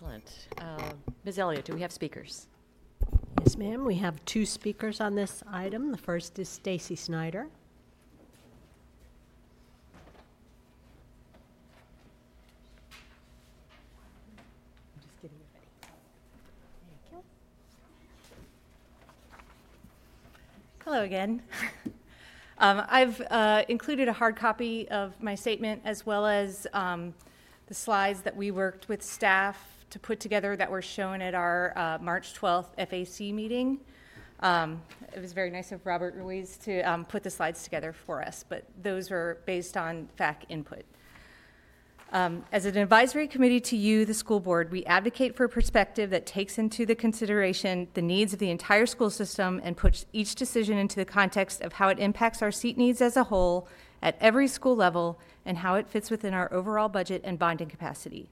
Excellent. Uh, Ms. Elliott, do we have speakers? Yes, ma'am. We have two speakers on this item. The first is Stacy Snyder. I'm just getting it ready. Thank you. Hello again. Um, I've uh, included a hard copy of my statement as well as um, the slides that we worked with staff to put together that were shown at our uh, March 12th FAC meeting. Um, It was very nice of Robert Ruiz to um, put the slides together for us, but those were based on FAC input. Um, As an advisory committee to you, the school board, we advocate for a perspective that takes into the consideration the needs of the entire school system and puts each decision into the context of how it impacts our seat needs as a whole at every school level and how it fits within our overall budget and bonding capacity.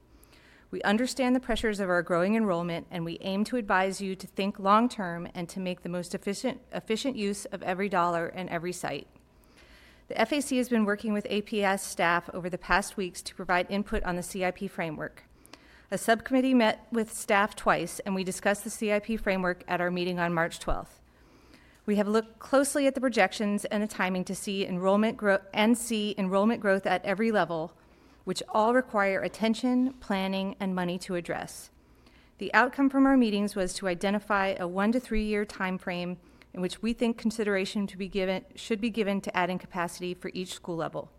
We understand the pressures of our growing enrollment, and we aim to advise you to think long-term and to make the most efficient, efficient use of every dollar and every site. The FAC has been working with APS staff over the past weeks to provide input on the CIP framework. A subcommittee met with staff twice, and we discussed the CIP framework at our meeting on March 12th. We have looked closely at the projections and the timing to see enrollment growth and see enrollment growth at every level, which all require attention, planning, and money to address. The outcome from our meetings was to identify a one to three year time frame in which we think consideration to be given, should be given to adding capacity for each school level.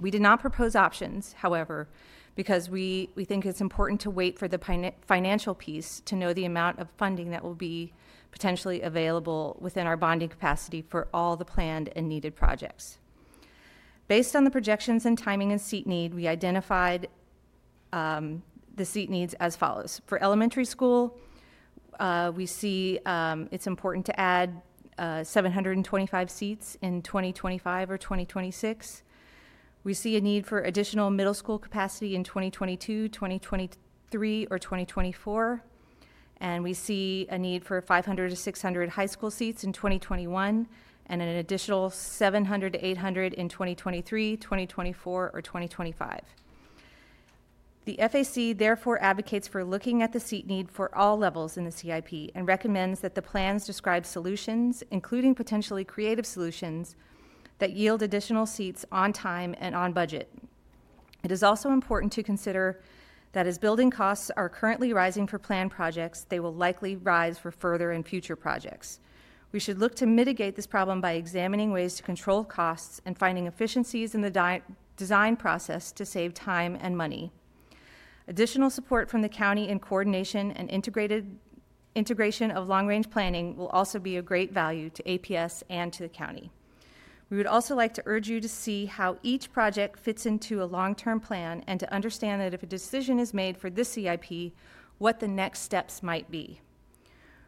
We did not propose options, however, because we, we think it's important to wait for the financial piece to know the amount of funding that will be potentially available within our bonding capacity for all the planned and needed projects. Based on the projections and timing and seat need, we identified um, the seat needs as follows. For elementary school, uh, we see um, it's important to add uh, 725 seats in 2025 or 2026. We see a need for additional middle school capacity in 2022, 2023, or 2024. And we see a need for 500 to 600 high school seats in 2021 and an additional 700 to 800 in 2023, 2024, or 2025. The FAC therefore advocates for looking at the seat need for all levels in the CIP and recommends that the plans describe solutions, including potentially creative solutions, that yield additional seats on time and on budget. It is also important to consider that as building costs are currently rising for planned projects, they will likely rise for further and future projects. We should look to mitigate this problem by examining ways to control costs and finding efficiencies in the di- design process to save time and money. Additional support from the county in coordination and integrated integration of long-range planning will also be of great value to APS and to the county. We would also like to urge you to see how each project fits into a long-term plan and to understand that if a decision is made for this CIP, what the next steps might be.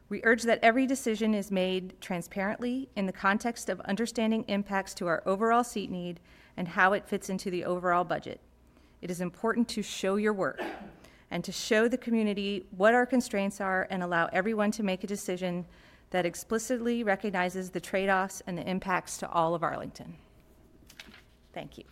We urge that every decision is made transparently in the context of understanding impacts to our overall seat need and how it fits into the overall budget. It is important to show your work and to show the community what our constraints are and allow everyone to make a decision that explicitly recognizes the trade-offs and the impacts to all of Arlington. Thank you.